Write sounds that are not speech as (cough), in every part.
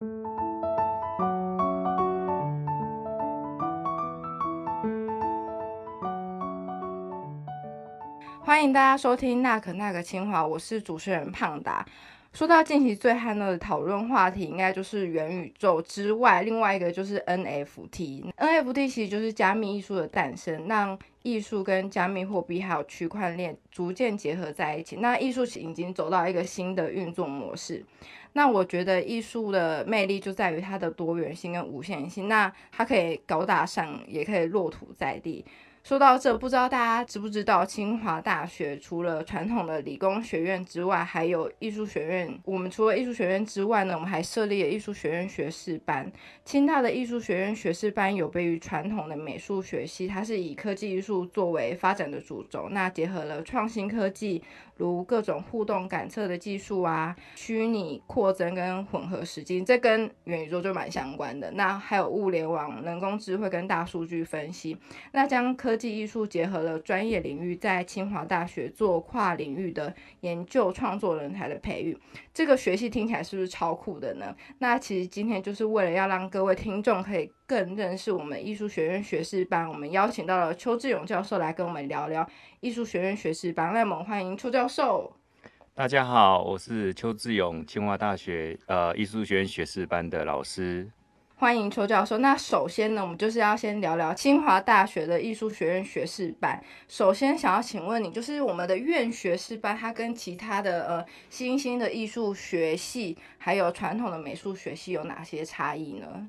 欢迎大家收听《那可那个清华》，我是主持人胖达。说到近期最热的讨论话题，应该就是元宇宙之外，另外一个就是 NFT。NFT 其实就是加密艺术的诞生，让艺术跟加密货币还有区块链逐渐结合在一起。那艺术已经走到一个新的运作模式。那我觉得艺术的魅力就在于它的多元性跟无限性。那它可以高大上，也可以落土在地。说到这，不知道大家知不知道，清华大学除了传统的理工学院之外，还有艺术学院。我们除了艺术学院之外呢，我们还设立了艺术学院学士班。清大的艺术学院学士班有别于传统的美术学系，它是以科技艺术作为发展的主轴，那结合了创新科技。如各种互动感测的技术啊，虚拟扩增跟混合实境，这跟元宇宙就蛮相关的。那还有物联网、人工智慧跟大数据分析，那将科技艺术结合了专业领域，在清华大学做跨领域的研究创作人才的培育。这个学系听起来是不是超酷的呢？那其实今天就是为了要让各位听众可以。更认识我们艺术学院学士班，我们邀请到了邱志勇教授来跟我们聊聊艺术学院学士班。那我们欢迎邱教授。大家好，我是邱志勇，清华大学呃艺术学院学士班的老师。欢迎邱教授。那首先呢，我们就是要先聊聊清华大学的艺术学院学士班。首先想要请问你，就是我们的院学士班，它跟其他的呃新兴的艺术学系，还有传统的美术学系有哪些差异呢？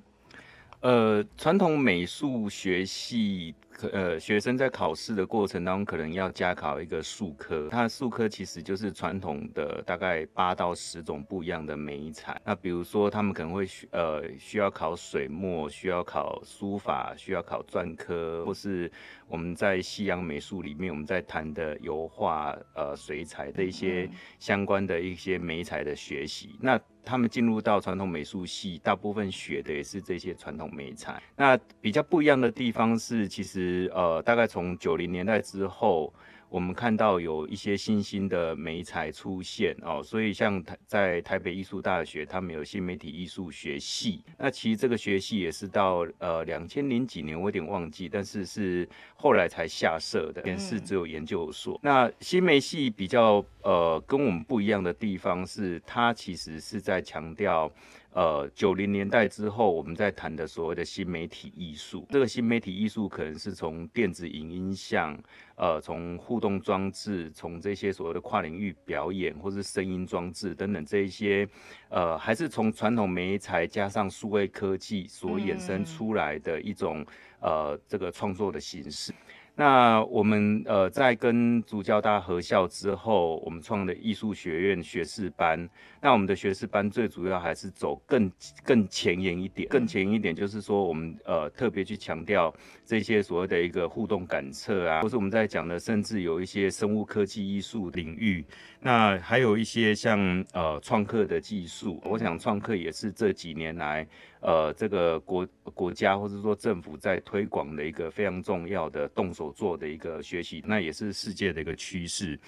呃，传统美术学系。呃，学生在考试的过程当中，可能要加考一个术科。它的术科其实就是传统的大概八到十种不一样的美彩。那比如说，他们可能会需呃需要考水墨，需要考书法，需要考篆刻，或是我们在西洋美术里面我们在谈的油画、呃水彩的一些相关的一些美彩的学习。那他们进入到传统美术系，大部分学的也是这些传统美彩。那比较不一样的地方是，其实。呃，大概从九零年代之后，我们看到有一些新兴的媒材出现哦，所以像台在台北艺术大学，他们有新媒体艺术学系。那其实这个学系也是到呃两千零几年，我有点忘记，但是是后来才下设的，也是只有研究所。那新媒系比较呃跟我们不一样的地方是，它其实是在强调。呃，九零年代之后，我们在谈的所谓的新媒体艺术，这个新媒体艺术可能是从电子影音像，呃，从互动装置，从这些所谓的跨领域表演，或是声音装置等等这一些，呃，还是从传统媒材加上数位科技所衍生出来的一种呃这个创作的形式。那我们呃在跟主教大合校之后，我们创的艺术学院学士班。那我们的学士班最主要还是走更更前沿一点，更前沿一点就是说我们呃特别去强调这些所谓的一个互动感测啊，或是我们在讲的，甚至有一些生物科技艺术领域。那还有一些像呃创客的技术，我想创客也是这几年来呃这个国国家或者说政府在推广的一个非常重要的动手做的一个学习，那也是世界的一个趋势。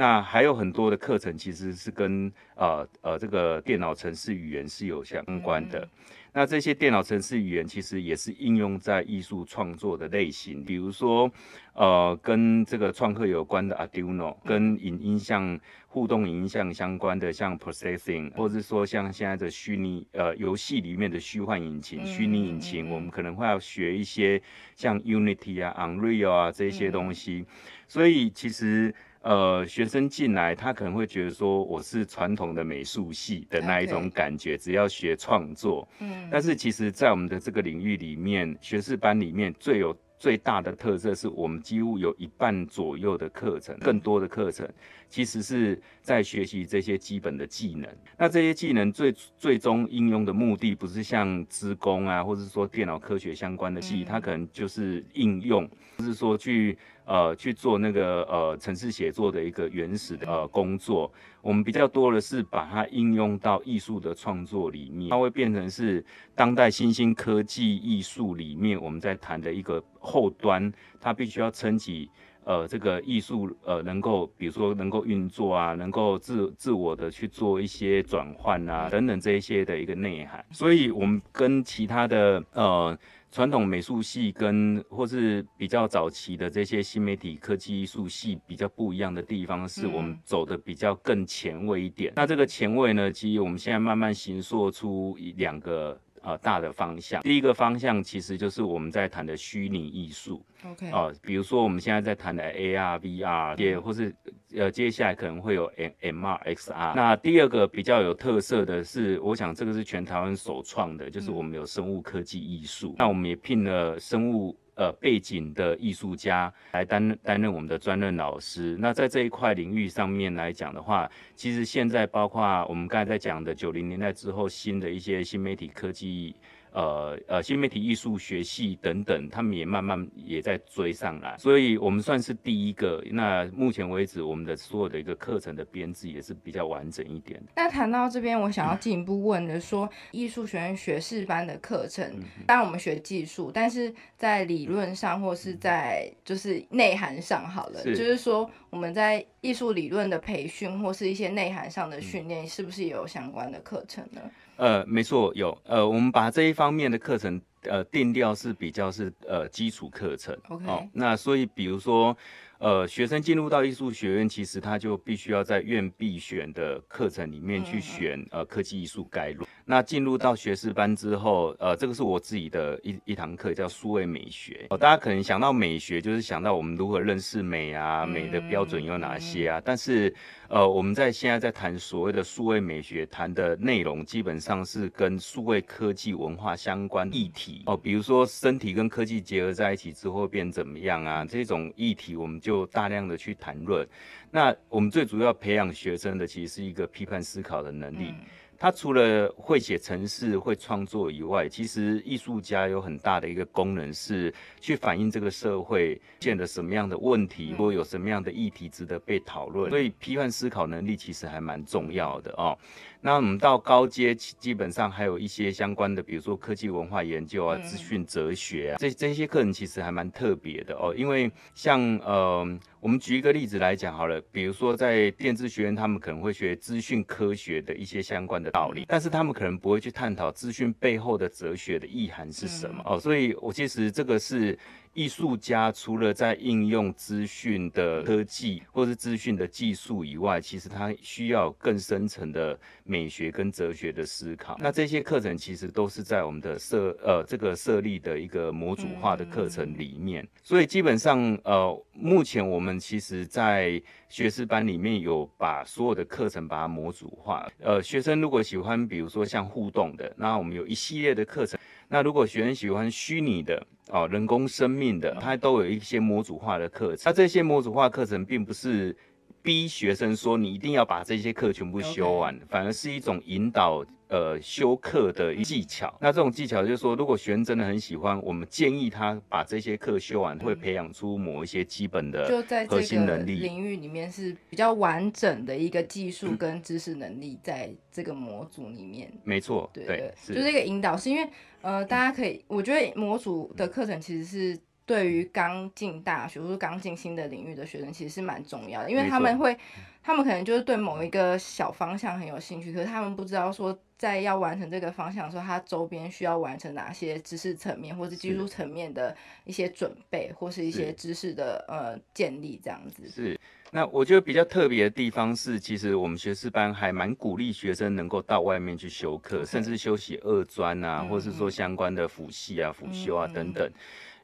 那还有很多的课程其实是跟呃呃这个电脑程式语言是有相关的。那这些电脑程式语言其实也是应用在艺术创作的类型，比如说，呃，跟这个创客有关的 Arduino，跟影音像互动影像相关的像 Processing，或者说像现在的虚拟呃游戏里面的虚幻引擎、虚拟引擎，我们可能会要学一些像 Unity 啊、Unreal 啊这些东西，所以其实。呃，学生进来，他可能会觉得说我是传统的美术系的那一种感觉，只要学创作。嗯，但是其实，在我们的这个领域里面，学士班里面最有最大的特色是我们几乎有一半左右的课程，更多的课程，其实是在学习这些基本的技能。那这些技能最最终应用的目的，不是像资工啊，或者说电脑科学相关的系，它可能就是应用，不是说去。呃，去做那个呃城市写作的一个原始的呃工作，我们比较多的是把它应用到艺术的创作里面，它会变成是当代新兴科技艺术里面我们在谈的一个后端，它必须要撑起呃这个艺术呃能够比如说能够运作啊，能够自自我的去做一些转换啊等等这一些的一个内涵。所以我们跟其他的呃。传统美术系跟或是比较早期的这些新媒体科技艺术系比较不一样的地方，是我们走的比较更前卫一点。那这个前卫呢，其实我们现在慢慢形塑出两个。呃，大的方向，第一个方向其实就是我们在谈的虚拟艺术，OK，哦，比如说我们现在在谈的 AR、VR，也或是呃，接下来可能会有 M、MR、XR。那第二个比较有特色的是，我想这个是全台湾首创的，就是我们有生物科技艺术。那我们也聘了生物。呃，背景的艺术家来担担任我们的专任老师。那在这一块领域上面来讲的话，其实现在包括我们刚才在讲的九零年代之后新的一些新媒体科技。呃呃，新媒体艺术学系等等，他们也慢慢也在追上来，所以我们算是第一个。那目前为止，我们的所有的一个课程的编制也是比较完整一点。那谈到这边，我想要进一步问的说，艺术学院学士班的课程，当然我们学技术，但是在理论上或是在就是内涵上，好了，就是说我们在艺术理论的培训或是一些内涵上的训练，是不是也有相关的课程呢？呃，没错，有。呃，我们把这一方面的课程，呃，定调是比较是呃基础课程。OK。那所以比如说。呃，学生进入到艺术学院，其实他就必须要在院必选的课程里面去选呃科技艺术概论。那进入到学士班之后，呃，这个是我自己的一一堂课，叫数位美学。哦，大家可能想到美学，就是想到我们如何认识美啊，美的标准有哪些啊？但是，呃，我们在现在在谈所谓的数位美学，谈的内容基本上是跟数位科技文化相关议题哦，比如说身体跟科技结合在一起之后变怎么样啊？这种议题我们就。就大量的去谈论，那我们最主要培养学生的其实是一个批判思考的能力。他除了会写程式、会创作以外，其实艺术家有很大的一个功能是去反映这个社会见的什么样的问题，或有什么样的议题值得被讨论。所以批判思考能力其实还蛮重要的哦。那我们到高阶，基本上还有一些相关的，比如说科技文化研究啊、资讯哲学啊，这这些课程其实还蛮特别的哦。因为像呃，我们举一个例子来讲好了，比如说在电子学院，他们可能会学资讯科学的一些相关的道理，但是他们可能不会去探讨资讯背后的哲学的意涵是什么哦。所以我其实这个是。艺术家除了在应用资讯的科技或是资讯的技术以外，其实他需要更深层的美学跟哲学的思考。那这些课程其实都是在我们的设呃这个设立的一个模组化的课程里面。所以基本上呃，目前我们其实在学士班里面有把所有的课程把它模组化。呃，学生如果喜欢，比如说像互动的，那我们有一系列的课程。那如果学生喜欢虚拟的哦，人工生命的，它都有一些模组化的课程。那这些模组化课程并不是逼学生说你一定要把这些课全部修完，反而是一种引导。呃，修课的技巧，那这种技巧就是说，如果学生真的很喜欢，我们建议他把这些课修完，会培养出某一些基本的核心能力。领域里面是比较完整的一个技术跟知识能力，在这个模组里面。没错，对，就是一个引导，是因为呃，大家可以，我觉得模组的课程其实是对于刚进大学或者刚进新的领域的学生，其实是蛮重要的，因为他们会，他们可能就是对某一个小方向很有兴趣，可是他们不知道说。在要完成这个方向的时候，它周边需要完成哪些知识层面或是技术层面的一些准备，或是一些知识的呃建立，这样子。是，那我觉得比较特别的地方是，其实我们学士班还蛮鼓励学生能够到外面去修课，甚至修习二专啊，或是说相关的辅系啊、辅修啊等等。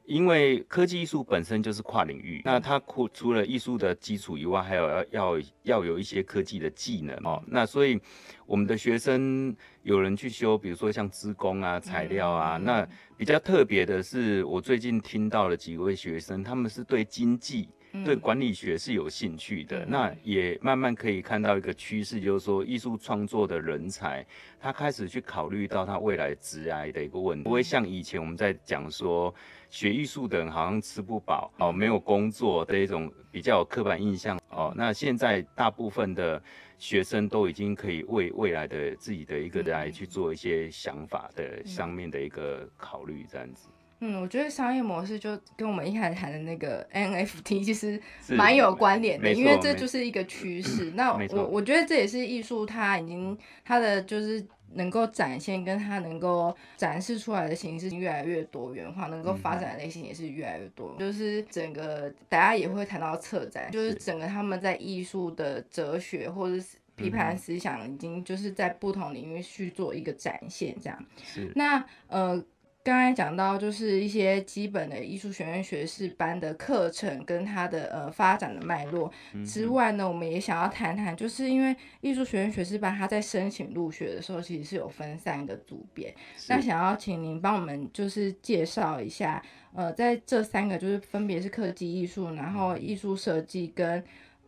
因为科技艺术本身就是跨领域，那它除除了艺术的基础以外，还有要要要有一些科技的技能哦。那所以我们的学生有人去修，比如说像资工啊、材料啊。那比较特别的是，我最近听到了几位学生，他们是对经济。对管理学是有兴趣的，那也慢慢可以看到一个趋势，就是说艺术创作的人才，他开始去考虑到他未来职涯的一个问题，不会像以前我们在讲说学艺术的人好像吃不饱哦，没有工作的一种比较刻板印象哦。那现在大部分的学生都已经可以为未来的自己的一个来去做一些想法的上面的一个考虑，这样子。嗯，我觉得商业模式就跟我们一开始谈的那个 NFT 其实是蛮有关联的，因为这就是一个趋势。那我我觉得这也是艺术，它已经它的就是能够展现跟它能够展示出来的形式越来越多元化，能够发展的类型也是越来越多。就是整个大家也会谈到策展，就是是整个他们在艺术的哲学或者是批判思想，已经就是在不同领域去做一个展现，这样。是那呃，刚才讲到就是一些基本的艺术学院学士班的课程跟它的呃发展的脉络嗯之外呢，我们也想要谈谈，就是因为艺术学院学士班它在申请入学的时候，其实是有分三个组别。那想要请您帮我们就是介绍一下，呃，在这三个就是分别是科技艺术，然后艺术设计跟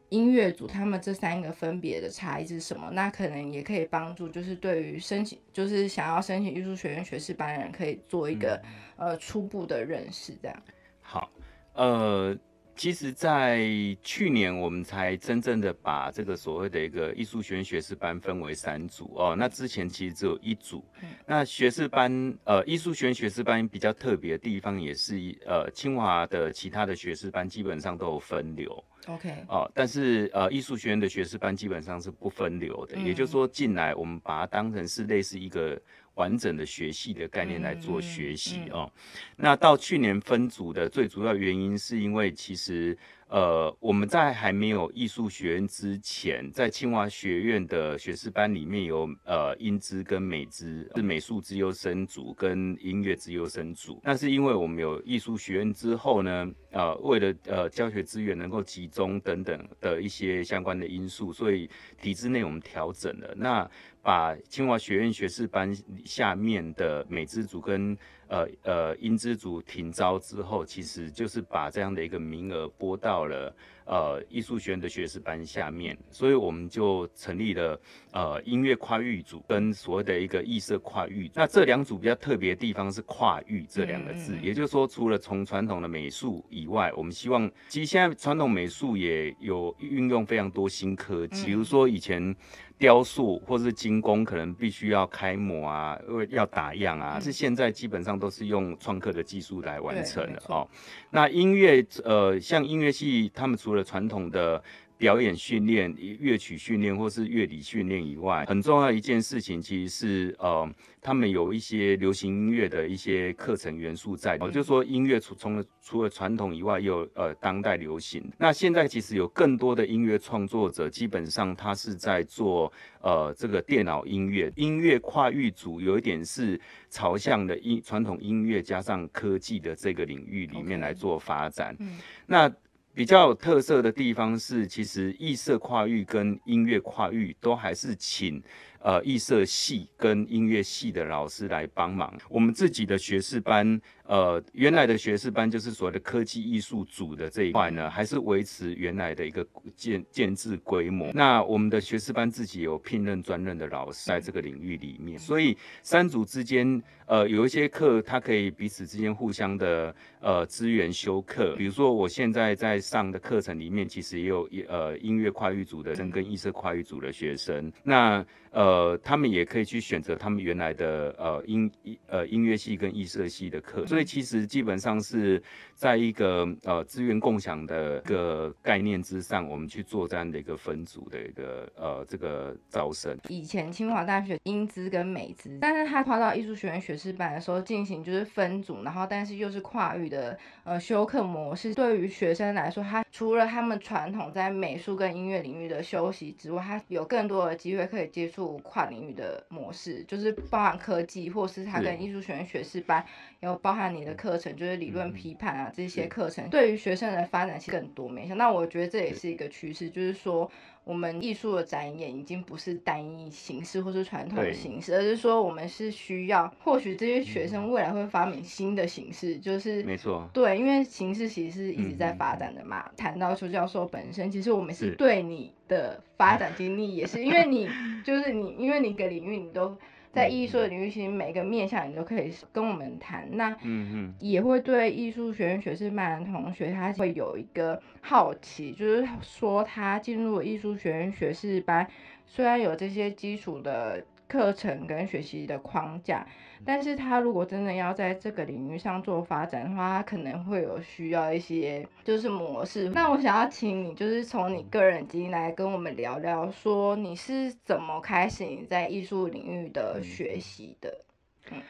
音乐组，他们这三个分别的差异是什么？那可能也可以帮助，就是对于申请，就是想要申请艺术学院学士班的人，可以做一个、呃初步的认识，这样。好，呃，其实，在去年我们才真正的把这个所谓的一个艺术学院学士班分为三组哦。那之前其实只有一组。那学士班，呃，艺术学院学士班比较特别的地方，也是呃，清华的其他的学士班基本上都有分流。OK，哦，但是呃，艺术学院的学士班基本上是不分流的，也就是说进来我们把它当成是类似一个完整的学系的概念来做学习嗯哦。那到去年分组的最主要原因是因为其实呃我们在还没有艺术学院之前，在清华学院的学士班里面有呃英资跟美资是美术资优生组跟音乐资优生组，那是因为我们有艺术学院之后呢，呃为了呃教学资源能够集中等等的一些相关的因素，所以体制内我们调整了。那把清华学院学士班下面的美资组跟呃呃英资组停招之后，其实就是把这样的一个名额拨到了呃艺术学院的学士班下面，所以我们就成立了呃音乐跨域组跟所谓的一个艺社跨域。那这两组比较特别的地方是跨域这两个字，也就是说，除了从传统的美术以外，我们希望其实现在传统美术也有运用非常多新科技，比如说以前。雕塑或是精工可能必须要开模啊，因为要打样啊，是现在基本上都是用创客的技术来完成的哦。那音乐呃，像音乐系，他们除了传统的表演训练、乐曲训练或是乐理训练以外，很重要一件事情其实是呃，他们有一些流行音乐的一些课程元素在，我，就是说音乐除除了除了传统以外，也有呃当代流行。那现在其实有更多的音乐创作者，基本上他是在做呃这个电脑音乐，音乐跨域组有一点是朝向的音传统音乐加上科技的这个领域里面来做发展。嗯那比较有特色的地方是，其实艺社跨域跟音乐跨域都还是请呃艺社系跟音乐系的老师来帮忙。我们自己的学士班，呃，原来的学士班就是所谓的科技艺术组的这一块呢，还是维持原来的一个建建制规模。那我们的学士班自己有聘任专任的老师在这个领域里面，所以三组之间，呃，有一些课它可以彼此之间互相的呃资源修课。比如说我现在在上的课程里面，其实也有呃音乐跨域组的生跟艺社跨域组的学生，那呃他们也可以去选择他们原来的呃音呃音乐系跟艺社系的课，所以其实基本上是在一个呃资源共享的一个概念之上，我们去做这样的一个分组的一个呃这个招生。以前清华大学英资跟美资，但是他跨到艺术学院学士班的时候进行就是分组，然后但是又是跨域的呃修课模式。对于学生来说，他除了他们传统在美术跟音乐领域的休息之外，他有更多的机会可以接触跨领域的模式，就是包含科技，或是他跟艺术学院学士班有包含你的课程，就是理论嗯批判啊这些课程，对于学生的发展其实更多面向。那我觉得这也是一个趋势，就是说。我们艺术的展演已经不是单一形式或是传统的形式，而是说我们是需要，或许这些学生未来会发明新的形式，就是没错，对，因为形式其实是一直在发展的嘛。谈到邱教授本身，其实我们是是。对你的发展经历也是，因为你 (laughs) 就是你，因为你个领域你都在艺术的领域，其实每个面向你都可以跟我们谈。那嗯嗯。也会对艺术学院学士班的同学，他会有一个好奇，就是说他进入艺术学院学士班，虽然有这些基础的课程跟学习的框架，但是他如果真的要在这个领域上做发展的话，他可能会有需要一些就是模式。那我想要请你，就是从你个人经历来跟我们聊聊，说你是怎么开始你在艺术领域的学习的？嗯，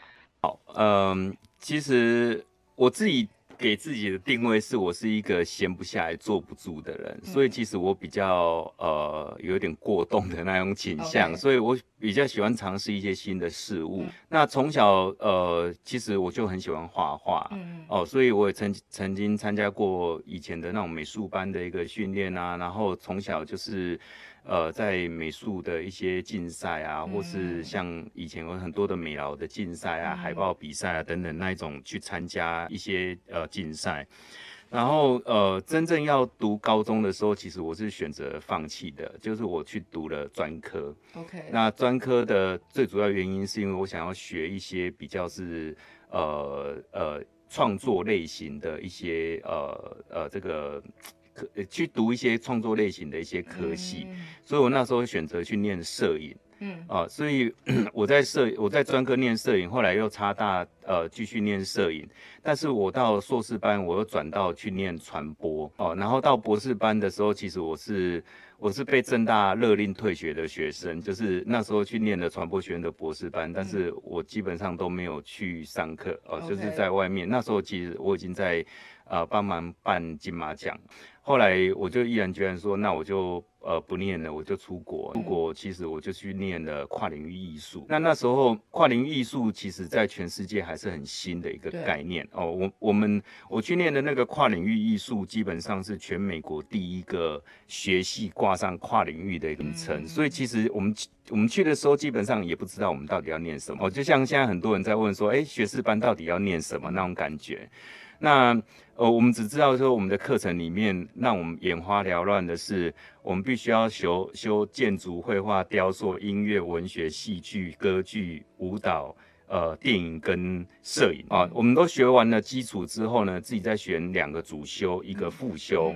好，嗯，其实我自己。给自己的定位是我是一个闲不下来、坐不住的人，所以其实我比较呃有点过动的那种倾向，所以我比较喜欢尝试一些新的事物。那从小呃，其实我就很喜欢画画，哦，所以我也曾曾经参加过以前的那种美术班的一个训练啊，然后从小就是。呃，在美术的一些竞赛啊，或是像以前有很多的美劳的竞赛啊、海报比赛啊等等那一种去参加一些呃竞赛，然后呃，真正要读高中的时候，其实我是选择放弃的，就是我去读了专科。OK，那专科的最主要原因是因为我想要学一些比较是呃呃创作类型的一些呃呃这个。去读一些创作类型的一些科系，所以我那时候选择去念摄影，嗯。啊，所以 (clears throat) 我在摄我在专科念摄影，后来又插大呃继续念摄影，但是我到硕士班我又转到去念传播哦，然后到博士班的时候，其实我是我是被正大勒令退学的学生，就是那时候去念的传播学院的博士班，但是我基本上都没有去上课哦，就是在外面，那时候其实我已经在呃帮忙办金马奖。后来我就毅然决然说，那我就呃不念了，我就出国。出国其实我就去念了跨领域艺术。那那时候跨领域艺术其实在全世界还是很新的一个概念哦。我我们我去念的那个跨领域艺术，基本上是全美国第一个学系挂上跨领域的一个名称。所以其实我们我们去的时候，基本上也不知道我们到底要念什么。哦，就像现在很多人在问说，哎，学士班到底要念什么那种感觉。那呃，我们只知道说我们的课程里面让我们眼花缭乱的是，我们必须要修修建筑、绘画、雕塑、音乐、文学、戏剧、歌剧、舞蹈。呃，电影跟摄影啊，我们都学完了基础之后呢，自己再选两个主修，一个副修，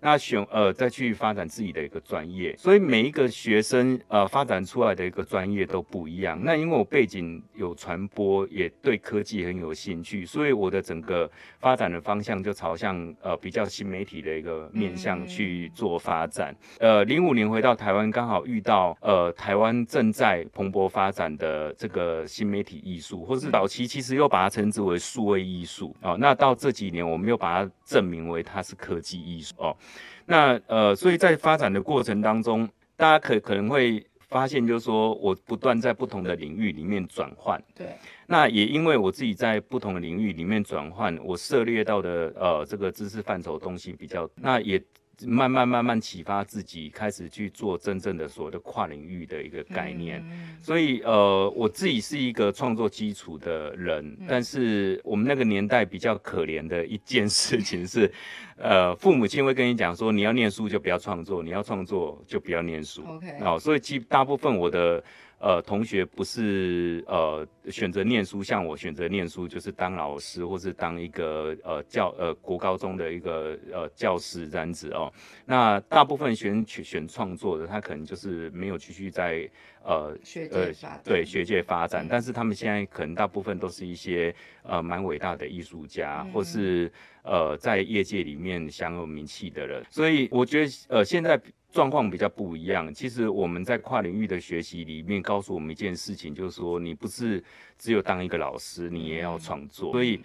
那选呃再去发展自己的一个专业。所以每一个学生呃发展出来的一个专业都不一样。那因为我背景有传播，也对科技很有兴趣，所以我的整个发展的方向就朝向呃比较新媒体的一个面向去做发展。呃，零五年回到台湾，刚好遇到呃台湾正在蓬勃发展的这个新媒体艺。艺术，或是早期其实又把它称之为数位艺术哦。那到这几年，我们又把它证明为它是科技艺术哦。那呃，所以在发展的过程当中，大家可可能会发现，就是说我不断在不同的领域里面转换。对。那也因为我自己在不同的领域里面转换，我涉猎到的呃这个知识范畴东西比较，那也。慢慢慢慢启发自己，开始去做真正的所谓的跨领域的一个概念。所以呃，我自己是一个创作基础的人，但是我们那个年代比较可怜的一件事情是，(laughs) 呃，父母亲会跟你讲说，你要念书就不要创作，你要创作就不要念书。OK，哦，所以其大部分我的。呃，同学不是呃选择念书，像我选择念书就是当老师，或是当一个呃教呃国高中的一个呃教师这样子哦。那大部分选选创作的，他可能就是没有继续在呃学界对学界发展，但是他们现在可能大部分都是一些呃蛮伟大的艺术家，或是呃在业界里面享有名气的人。所以我觉得呃现在。状况比较不一样。其实我们在跨领域的学习里面，告诉我们一件事情，就是说你不是只有当一个老师，你也要创作。所以，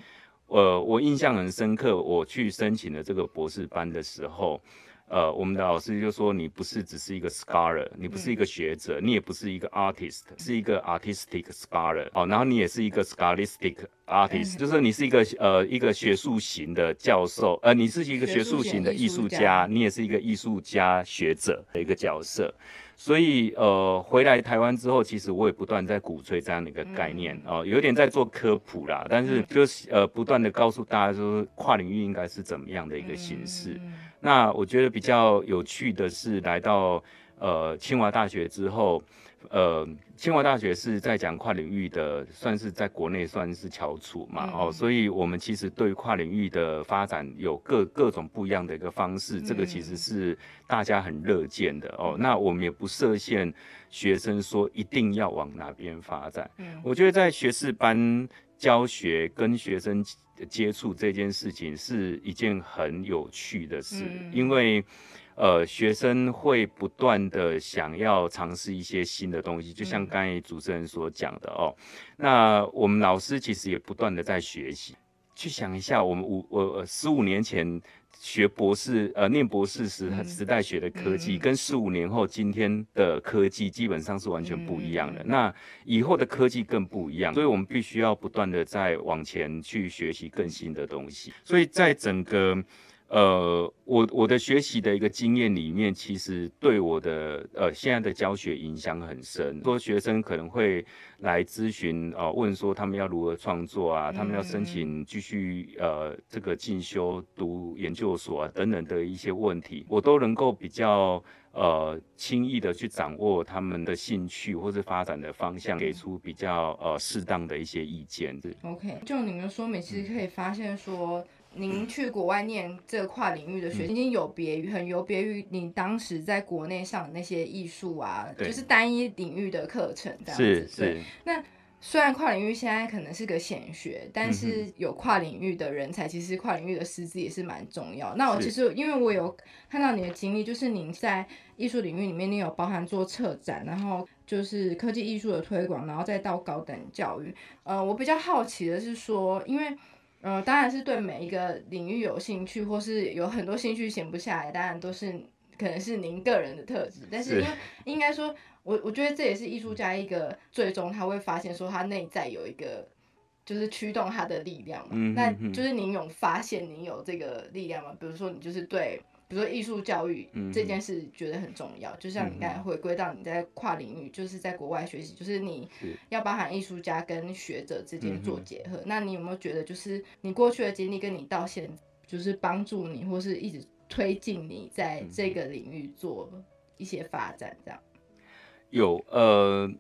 呃，我印象很深刻，我去申请了这个博士班的时候。呃，我们的老师就说，你不是只是一个 scholar，你不是一个学者，你也不是一个 artist，是一个 artistic scholar。哦，然后你也是一个 scholastic artist，就是你是一个呃一个学术型的教授，呃，你是一个学术型的艺术家，你也是一个艺术家学者的一个角色。所以，呃，回来台湾之后，其实我也不断在鼓吹这样的一个概念哦，有点在做科普啦。但是，就是呃，不断的告诉大家说，跨领域应该是怎么样的一个形式。那我觉得比较有趣的是，来到呃清华大学之后。呃，清华大学是在讲跨领域的，算是在国内算是翘楚嘛，哦，所以我们其实对跨领域的发展有各各种不一样的一个方式，这个其实是大家很乐见的哦。那我们也不设限学生说一定要往哪边发展。嗯，我觉得在学士班教学跟学生接触这件事情是一件很有趣的事，因为。呃，学生会不断的想要尝试一些新的东西，就像刚才主持人所讲的哦。那我们老师其实也不断的在学习。去想一下，我们五我十五年前学博士，呃，念博士时时代学的科技，跟十五年后今天的科技基本上是完全不一样的。那以后的科技更不一样，所以我们必须要不断的在往前去学习更新的东西。所以在整个呃，我我的学习的一个经验里面，其实对我的呃现在的教学影响很深。说学生可能会来咨询，呃，问说他们要如何创作啊，他们要申请继续呃这个进修读研究所啊等等的一些问题，我都能够比较呃轻易的去掌握他们的兴趣或是发展的方向，给出比较呃适当的一些意见。OK，就你们说明，其实可以发现说。您去国外念这个跨领域的学，已经有别于很有别于你当时在国内上的那些艺术啊，就是单一领域的课程这样子。对，那虽然跨领域现在可能是个显学，但是有跨领域的人才，其实跨领域的师资也是蛮重要。那我其实因为我有看到你的经历，就是您在艺术领域里面，你有包含做策展，然后就是科技艺术的推广，然后再到高等教育。呃，我比较好奇的是说，因为。嗯，当然是对每一个领域有兴趣，或是有很多兴趣闲不下来，当然都是可能是您个人的特质。但是因为应该说，我我觉得这也是艺术家一个最终他会发现说他内在有一个就是驱动他的力量嘛。那就是您有发现您有这个力量吗？比如说你就是对。比如说艺术教育这件事觉得很重要，就像你刚才回归到你在跨领域，就是在国外学习，就是你要包含艺术家跟学者之间做结合。那你有没有觉得，就是你过去的经历跟你到现，就是帮助你或是一直推进你在这个领域做一些发展？这样有呃，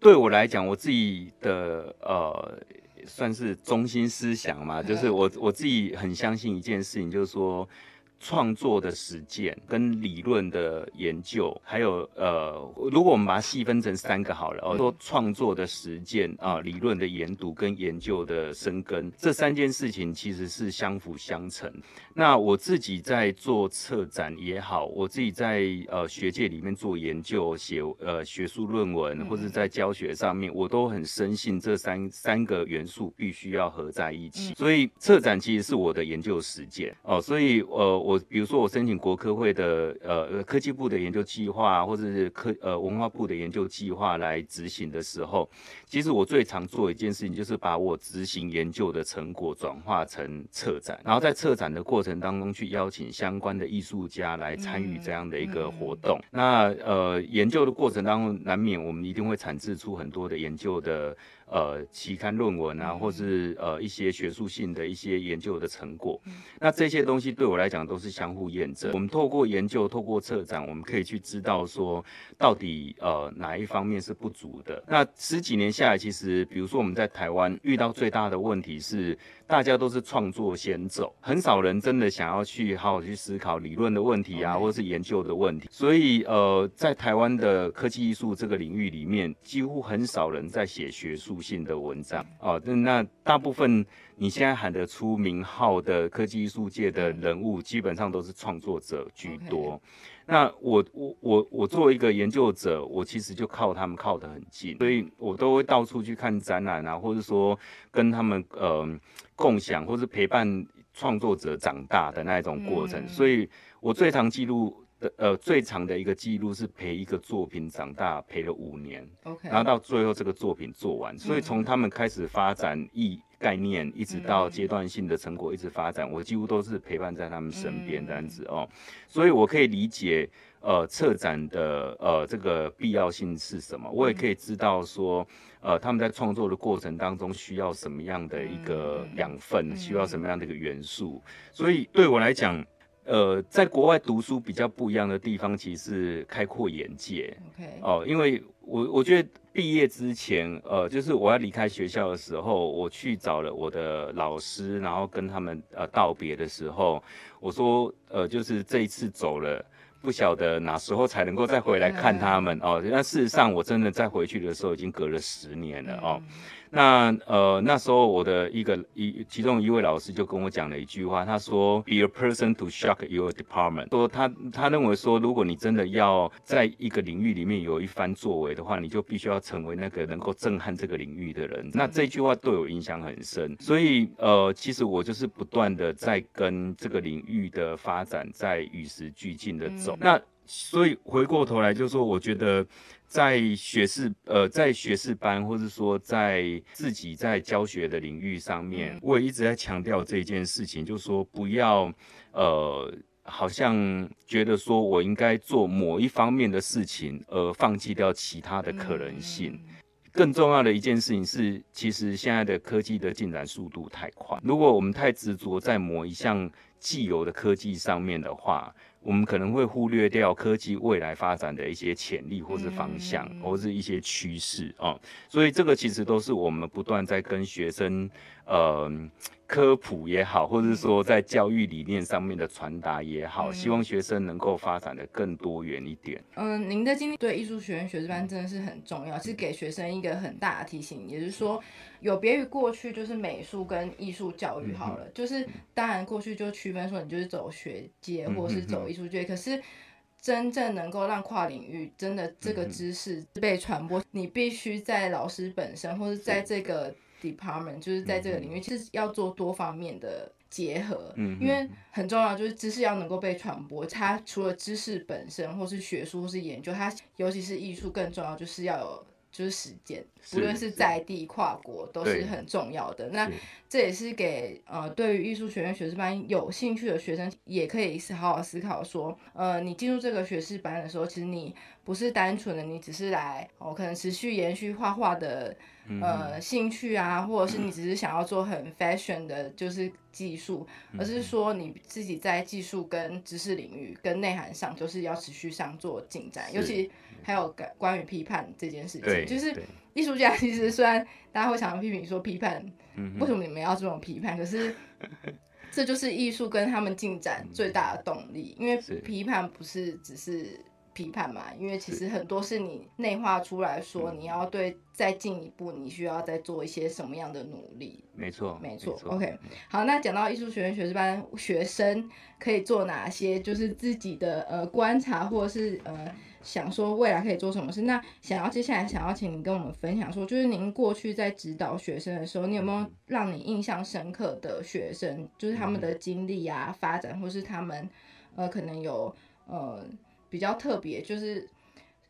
对我来讲，我自己的呃算是中心思想嘛，就是我我自己很相信一件事情，就是说。创作的实践跟理论的研究，还有呃，如果我们把它细分成三个好了，哦，说创作的实践啊，理论的研读跟研究的生根，这三件事情其实是相辅相成。那我自己在做策展也好，我自己在呃学界里面做研究、写呃学术论文，或者在教学上面，我都很深信这三三个元素必须要合在一起。所以策展其实是我的研究实践哦，所以呃。我比如说，我申请国科会的呃科技部的研究计划，或者是科呃文化部的研究计划来执行的时候，其实我最常做一件事情，就是把我执行研究的成果转化成策展，然后在策展的过程当中去邀请相关的艺术家来参与这样的一个活动。那呃研究的过程当中，难免我们一定会产制出很多的研究的。呃，期刊论文啊，或是呃一些学术性的一些研究的成果，那这些东西对我来讲都是相互验证。我们透过研究，透过策展，我们可以去知道说，到底呃哪一方面是不足的。那十几年下来，其实比如说我们在台湾遇到最大的问题是。大家都是创作先走，很少人真的想要去好好去思考理论的问题啊，或者是研究的问题。所以，呃，在台湾的科技艺术这个领域里面，几乎很少人在写学术性的文章哦。那大部分你现在喊得出名号的科技艺术界的人物，基本上都是创作者居多。那我我我我作为一个研究者，我其实就靠他们靠得很近，所以我都会到处去看展览啊，或者说跟他们呃共享，或是陪伴创作者长大的那一种过程。所以我最常记录的呃最长的一个记录是陪一个作品长大，陪了五年，OK，然后到最后这个作品做完。所以从他们开始发展意。概念一直到阶段性的成果一直发展，我几乎都是陪伴在他们身边这样子哦，所以我可以理解呃策展的呃这个必要性是什么，我也可以知道说呃他们在创作的过程当中需要什么样的一个养分，需要什么样的一个元素，所以对我来讲。呃，在国外读书比较不一样的地方，其实是开阔眼界。OK，哦，因为我我觉得毕业之前，呃，就是我要离开学校的时候，我去找了我的老师，然后跟他们呃道别的时候，我说，呃，就是这一次走了，不晓得哪时候才能够再回来看他们哦。那事实上，我真的再回去的时候，已经隔了十年了哦。那呃那时候我的一个一其中一位老师就跟我讲了一句话，他说 Be a person to shock your department。说他他认为说，如果你真的要在一个领域里面有一番作为的话，你就必须要成为那个能够震撼这个领域的人。那这句话对我影响很深，所以呃其实我就是不断的在跟这个领域的发展在与时俱进的走。那所以回过头来就说，我觉得。在学士呃，在学士班，或者说在自己在教学的领域上面，我也一直在强调这件事情，就是说不要呃，好像觉得说我应该做某一方面的事情，而放弃掉其他的可能性。更重要的一件事情是，其实现在的科技的进展速度太快，如果我们太执着在某一项既有的科技上面的话，我们可能会忽略掉科技未来发展的一些潜力，或是方向，或是一些趋势啊。所以这个其实都是我们不断在跟学生，呃。科普也好，或者是说在教育理念上面的传达也好，希望学生能够发展的更多元一点。嗯，您的经历对艺术学院学士班真的是很重要，是给学生一个很大的提醒，也就是说，有别于过去就是美术跟艺术教育好了，就是当然过去就区分说你就是走学界或是走艺术界，可是真正能够让跨领域真的这个知识被传播，你必须在老师本身或者在这个。Department 就是在这个领域，其实要做多方面的结合，嗯，因为很重要，就是知识要能够被传播。它除了知识本身，或是学术，或是研究，它尤其是艺术，更重要就是要有就是实践，不论是在地、跨国，都是很重要的。那这也是给呃对于艺术学院学士班有兴趣的学生，也可以好好思考说，呃，你进入这个学士班的时候，其实你不是单纯的你只是来哦，可能持续延续画画的。呃，兴趣啊，或者是你只是想要做很 fashion 的，就是技术，而是说你自己在技术跟知识领域跟内涵上，就是要持续上做进展。尤其还有关关于批判这件事情，就是艺术家其实虽然大家会常常批评说批判，为什么你们要这种批判？可是 (laughs) 这就是艺术跟他们进展最大的动力，因为批判不是只是。批判嘛，因为其实很多是你内化出来说，你要对再进一步，你需要再做一些什么样的努力？没错，没错。OK，好，那讲到艺术学院学士班学生可以做哪些，就是自己的呃观察，或者是呃想说未来可以做什么事。那想要接下来想要请您跟我们分享说，就是您过去在指导学生的时候，你有没有让你印象深刻的学生，就是他们的经历啊、发展，或是他们呃可能有呃。比较特别，就是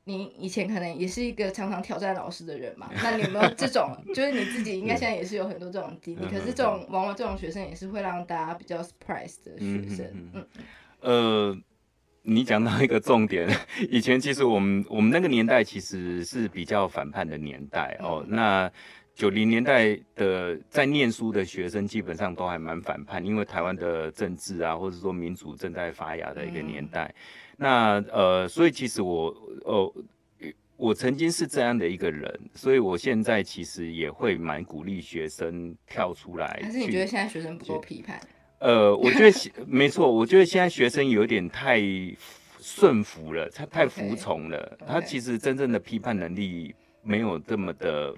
你以前可能也是一个常常挑战老师的人嘛，(laughs) 那你有没有这种？就是你自己应该现在也是有很多这种经历，可是这种往往这种学生也是会让大家比较 surprise 的学生。嗯，呃，你讲到一个重点，(laughs) 以前其实我们我们那个年代其实是比较反叛的年代哦，那。九零年代的在念书的学生基本上都还蛮反叛，因为台湾的政治啊，或者说民主正在发芽的一个年代。那呃，所以其实我呃，我曾经是这样的一个人，所以我现在其实也会蛮鼓励学生跳出来。但是你觉得现在学生不够批判？呃，我觉得没错，我觉得现在学生有点太顺服了，他太服从了，他其实真正的批判能力没有这么的。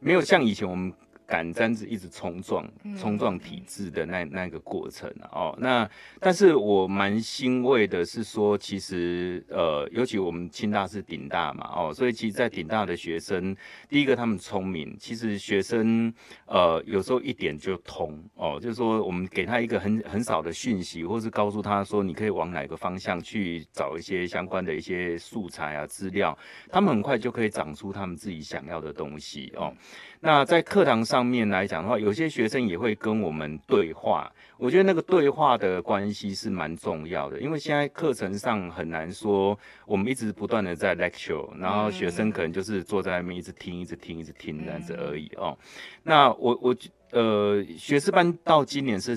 没有像以前我们。敢这样子一直冲撞、冲撞体制的那那个过程哦，那但是我蛮欣慰的是说，其实呃，尤其我们清大是顶大嘛哦，所以其实，在顶大的学生，第一个他们聪明，其实学生呃有时候一点就通哦，就是说我们给他一个很很少的讯息，或是告诉他说你可以往哪个方向去找一些相关的一些素材啊资料，他们很快就可以长出他们自己想要的东西哦。那在课堂上面来讲的话，有些学生也会跟我们对话。我觉得那个对话的关系是蛮重要的，因为现在课程上很难说，我们一直不断的在 lecture，然后学生可能就是坐在外面一直听、一直听、一直听这样子而已哦。那我我呃，学士班到今年是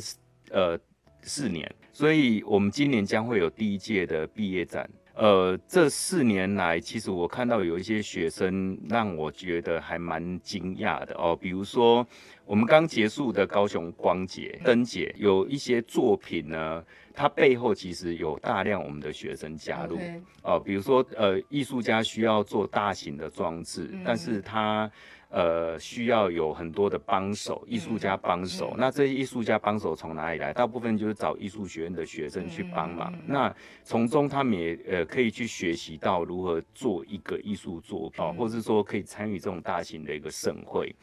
呃四年。所以我们今年将会有第一届的毕业展。呃，这四年来，其实我看到有一些学生让我觉得还蛮惊讶的哦。比如说，我们刚结束的高雄光节灯节，有一些作品呢，它背后其实有大量我们的学生加入哦。比如说，呃，艺术家需要做大型的装置，但是他。呃，需要有很多的帮手，艺术家帮手。那这些艺术家帮手从哪里来？大部分就是找艺术学院的学生去帮忙。那从中他们也呃可以去学习到如何做一个艺术作品，或者是说可以参与这种大型的一个盛会。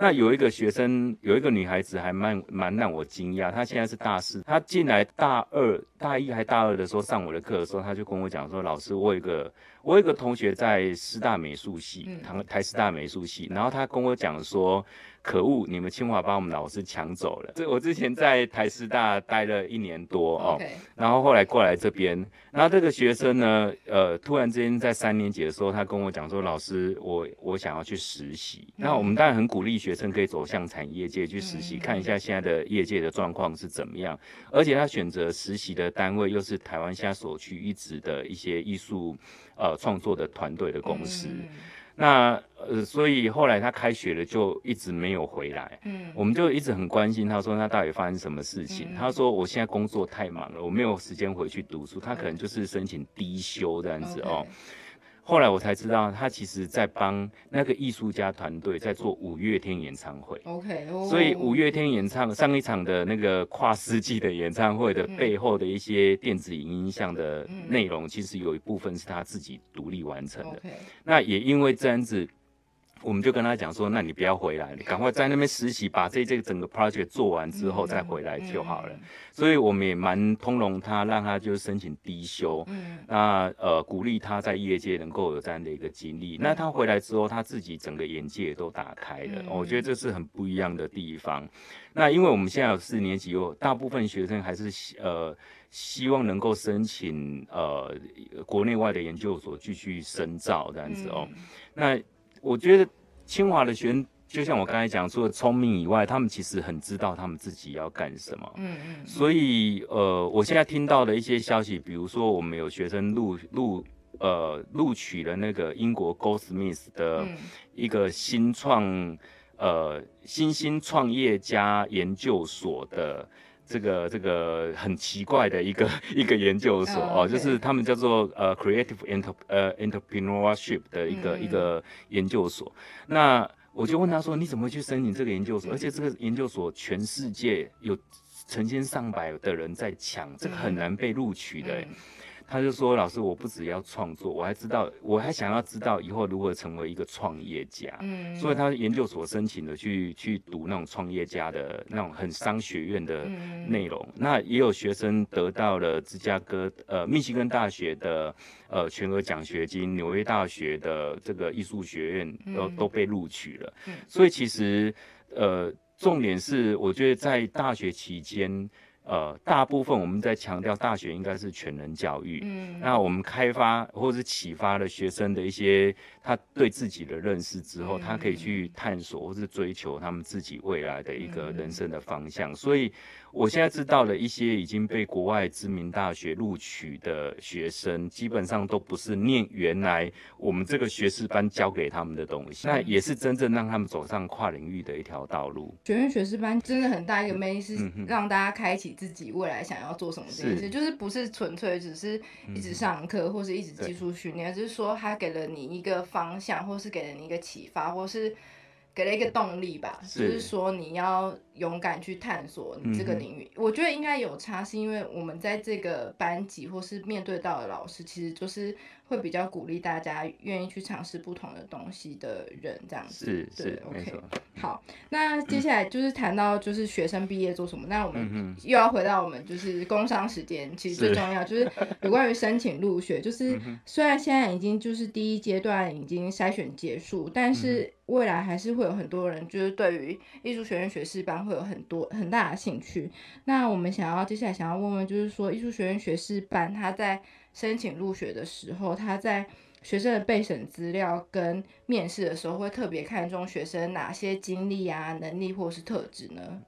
那有一个学生，有一个女孩子还蛮蛮让我惊讶。她现在是大四，她进来大二、大一还大二的时候上我的课的时候，她就跟我讲说：“老师，我有一个我有一个同学在师大美术系，台台师大美术系，然后她跟我讲说。”可恶！你们清华把我们老师抢走了。这我之前在台师大待了一年多哦，然后后来过来这边，然后这个学生呢，呃，突然之间在三年级的时候，他跟我讲说：“老师，我我想要去实习。”那我们当然很鼓励学生可以走向产业界去实习，看一下现在的业界的状况是怎么样。而且他选择实习的单位又是台湾现在所区一直的一些艺术呃创作的团队的公司。那呃，所以后来他开学了，就一直没有回来。嗯，我们就一直很关心他，说他到底发生什么事情。他说我现在工作太忙了，我没有时间回去读书。他可能就是申请低休这样子哦。后来我才知道，他其实在帮那个艺术家团队在做五月天演唱会。OK，所以五月天演唱上一场的那个跨世纪的演唱会的背后的一些电子影音像的内容，其实有一部分是他自己独立完成的。那也因为这样子。我们就跟他讲说，那你不要回来，你赶快在那边实习，把这这个整个 project 做完之后再回来就好了。所以我们也蛮通融他，让他就是申请低休。嗯，那呃鼓励他在业界能够有这样的一个经历。那他回来之后，他自己整个眼界都打开了。我觉得这是很不一样的地方。那因为我们现在有四年级，有大部分学生还是呃希望能够申请呃国内外的研究所继续深造这样子哦。那我觉得清华的学生，就像我刚才讲，除了聪明以外，他们其实很知道他们自己要干什么。嗯嗯。所以呃，我现在听到的一些消息，比如说我们有学生录录呃录取了那个英国 Goldsmith 的一个新创呃新兴创业家研究所的。这个这个很奇怪的一个 (laughs) 一个研究所哦，就是他们叫做呃 creative enter 呃 entrepreneurship 的一个一个研究所。那我就问他说，你怎么会去申请这个研究所？而且这个研究所全世界有成千上百的人在抢，这个很难被录取的。他就说：“老师，我不只要创作，我还知道，我还想要知道以后如何成为一个创业家。嗯，所以他研究所申请的去去读那种创业家的那种很商学院的内容。那也有学生得到了芝加哥呃密西根大学的呃全额奖学金，纽约大学的这个艺术学院都都被录取了。所以其实呃重点是，我觉得在大学期间。”呃，大部分我们在强调大学应该是全人教育。嗯，那我们开发或者是启发了学生的一些他对自己的认识之后，他可以去探索或是追求他们自己未来的一个人生的方向。所以。我现在知道了一些已经被国外知名大学录取的学生，基本上都不是念原来我们这个学士班教给他们的东西，那也是真正让他们走上跨领域的一条道路。学院学士班真的很大一个魅力，是让大家开启自己未来想要做什么这件事，就是不是纯粹只是一直上课或是一直技术训练，就是说他给了你一个方向，或是给了你一个启发，或是。给了一个动力吧，就是说你要勇敢去探索你这个领域。我觉得应该有差，是因为我们在这个班级或是面对到的老师，其实就是会比较鼓励大家愿意去尝试不同的东西的人，这样子。是是，OK。好，那接下来就是谈到就是学生毕业做什么。那我们又要回到我们就是工商时间，其实最重要就是 (laughs) 有关于申请入学。就是虽然现在已经就是第一阶段已经筛选结束，但是。未来还是会有很多人，就是对于艺术学院学士班会有很多很大的兴趣。那我们想要接下来想要问问，就是说艺术学院学士班他在申请入学的时候，他在学生的备审资料跟面试的时候，会特别看重学生哪些经历啊、能力或是特质呢？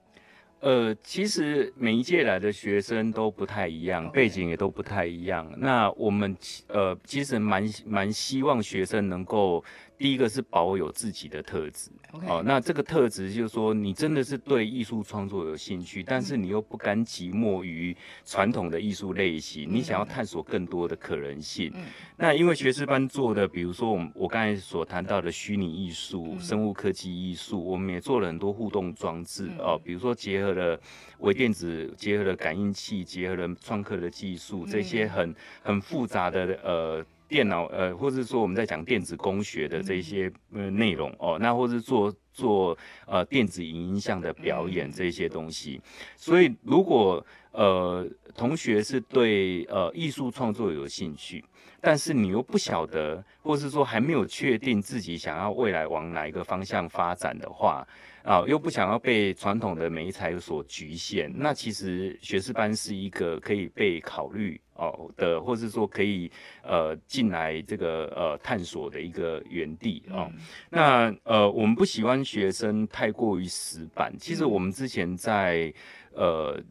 呃，其实每一届来的学生都不太一样，背景也都不太一样。那我们呃，其实蛮蛮希望学生能够。第一个是保有自己的特质，哦，那这个特质就是说，你真的是对艺术创作有兴趣，但是你又不甘寂寞于传统的艺术类型，你想要探索更多的可能性。那因为学士班做的，比如说我们我刚才所谈到的虚拟艺术、生物科技艺术，我们也做了很多互动装置哦，比如说结合了微电子，结合了感应器，结合了创客的技术，这些很很复杂的呃。电脑呃，或者说我们在讲电子工学的这些呃内容哦，那或是做做呃电子影音像的表演这些东西，所以如果呃同学是对呃艺术创作有兴趣，但是你又不晓得，或是说还没有确定自己想要未来往哪一个方向发展的话。啊，又不想要被传统的美材所局限，那其实学士班是一个可以被考虑哦的，或是说可以呃进来这个呃探索的一个园地哦。那呃，我们不喜欢学生太过于死板。其实我们之前在呃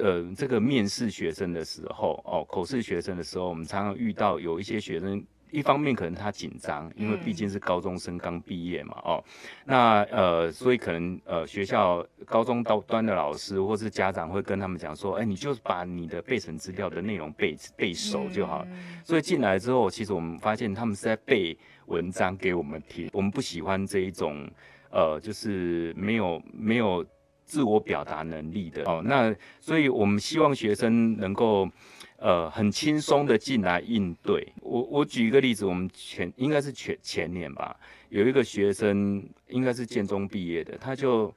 呃这个面试学生的时候哦，口试学生的时候，我们常常遇到有一些学生。一方面可能他紧张，因为毕竟是高中生刚毕业嘛，哦，那呃，所以可能呃学校高中到端的老师或是家长会跟他们讲说，哎，你就把你的背审资料的内容背背熟就好。所以进来之后，其实我们发现他们是在背文章给我们听，我们不喜欢这一种呃，就是没有没有自我表达能力的哦。那所以我们希望学生能够。呃，很轻松的进来应对。我我举一个例子，我们前应该是前前年吧，有一个学生应该是建中毕业的，他就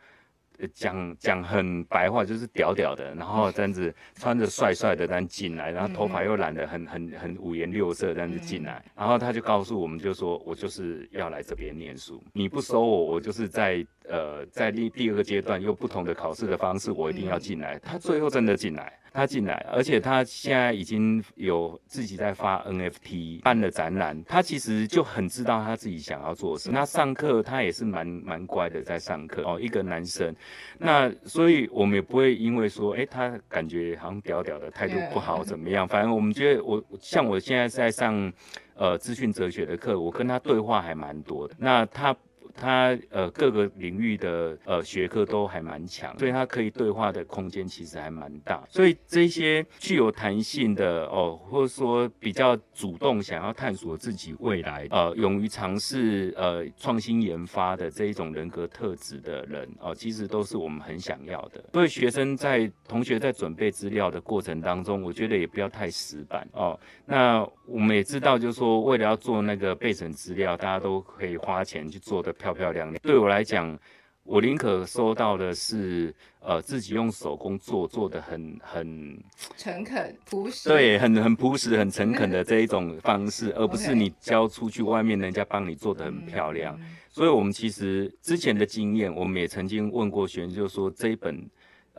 讲讲很白话，就是屌屌的，然后这样子穿着帅帅的这样进来，然后头发又染得很很很五颜六色这样子进来，然后他就告诉我们，就说我就是要来这边念书，你不收我，我就是在呃在第第二个阶段用不同的考试的方式，我一定要进来。他最后真的进来。他进来，而且他现在已经有自己在发 NFT，办了展览。他其实就很知道他自己想要做什么。那上课他也是蛮蛮乖的，在上课哦，一个男生。那所以我们也不会因为说，哎，他感觉好像屌屌的态度不好怎么样？反正我们觉得，我像我现在在上呃资讯哲学的课，我跟他对话还蛮多的。那他。他呃各个领域的呃学科都还蛮强，所以他可以对话的空间其实还蛮大。所以这些具有弹性的哦，或者说比较主动想要探索自己未来，呃，勇于尝试呃创新研发的这一种人格特质的人哦，其实都是我们很想要的。所以学生在同学在准备资料的过程当中，我觉得也不要太死板哦。那我们也知道，就是说为了要做那个备审资料，大家都可以花钱去做的。漂漂亮。亮，对我来讲，我宁可收到的是，呃，自己用手工做，做的很很诚恳朴实，对，很很朴实、很诚恳的这一种方式，而不是你交出去外面人家帮你做的很漂亮。所以，我们其实之前的经验，我们也曾经问过学员，就说这一本。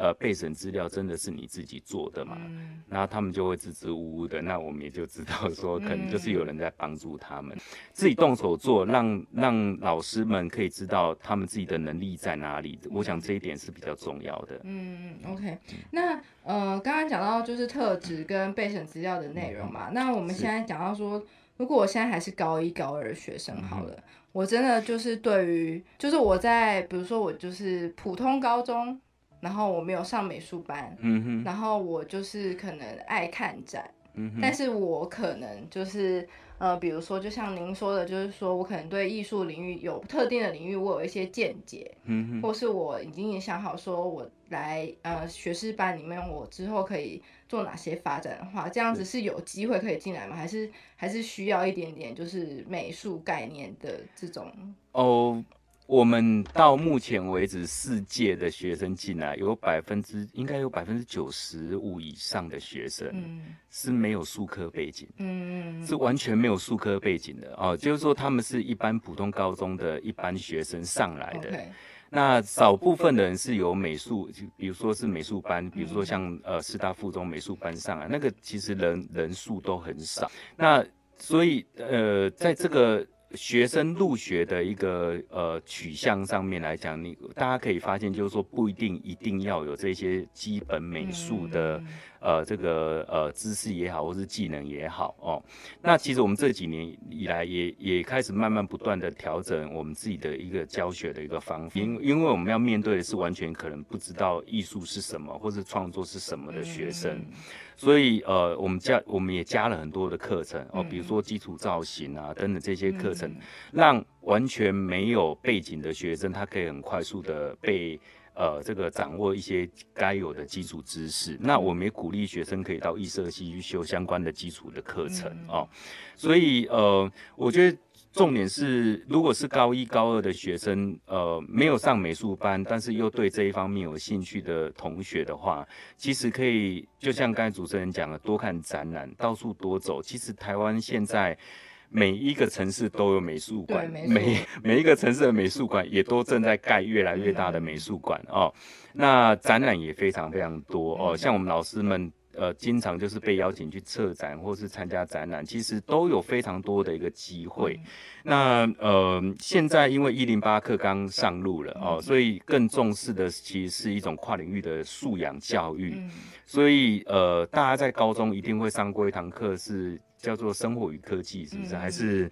呃，备审资料真的是你自己做的嘛？嗯、那他们就会支支吾吾的，那我们也就知道说，可能就是有人在帮助他们，自己动手做，让让老师们可以知道他们自己的能力在哪里。我想这一点是比较重要的。嗯嗯，OK。那呃，刚刚讲到就是特质跟备审资料的内容嘛，那我们现在讲到说，如果我现在还是高一高二的学生好了，我真的就是对于，就是我在比如说我就是普通高中。然后我没有上美术班，嗯哼然后我就是可能爱看展嗯，但是我可能就是呃，比如说就像您说的，就是说我可能对艺术领域有特定的领域，我有一些见解，嗯哼或是我已经也想好说我来呃学士班里面，我之后可以做哪些发展的话，这样子是有机会可以进来吗？还是还是需要一点点就是美术概念的这种？哦。我们到目前为止，世界的学生进来，有百分之应该有百分之九十五以上的学生是没有数科背景，嗯，是完全没有数科背景的哦。就是说，他们是一般普通高中的一般学生上来的。那少部分的人是有美术，就比如说是美术班，比如说像呃师大附中美术班上来，那个其实人人数都很少。那所以呃，在这个。学生入学的一个呃取向上面来讲，你大家可以发现，就是说不一定一定要有这些基本美术的呃这个呃知识也好，或是技能也好哦。那其实我们这几年以来也也开始慢慢不断的调整我们自己的一个教学的一个方法，因因为我们要面对的是完全可能不知道艺术是什么，或是创作是什么的学生。所以，呃，我们加我们也加了很多的课程哦，比如说基础造型啊等等这些课程，让完全没有背景的学生，他可以很快速的被呃这个掌握一些该有的基础知识。那我们也鼓励学生可以到艺社系去修相关的基础的课程哦。所以，呃，我觉得。重点是，如果是高一高二的学生，呃，没有上美术班，但是又对这一方面有兴趣的同学的话，其实可以，就像刚才主持人讲的，多看展览，到处多走。其实台湾现在每一个城市都有美术馆，每 (laughs) 每一个城市的美术馆也都正在盖越来越大的美术馆哦。那展览也非常非常多哦，像我们老师们。呃，经常就是被邀请去策展或是参加展览，其实都有非常多的一个机会。那呃，现在因为一零八课刚上路了哦，所以更重视的其实是一种跨领域的素养教育。所以呃，大家在高中一定会上过一堂课，是叫做生活与科技，是不是？还是？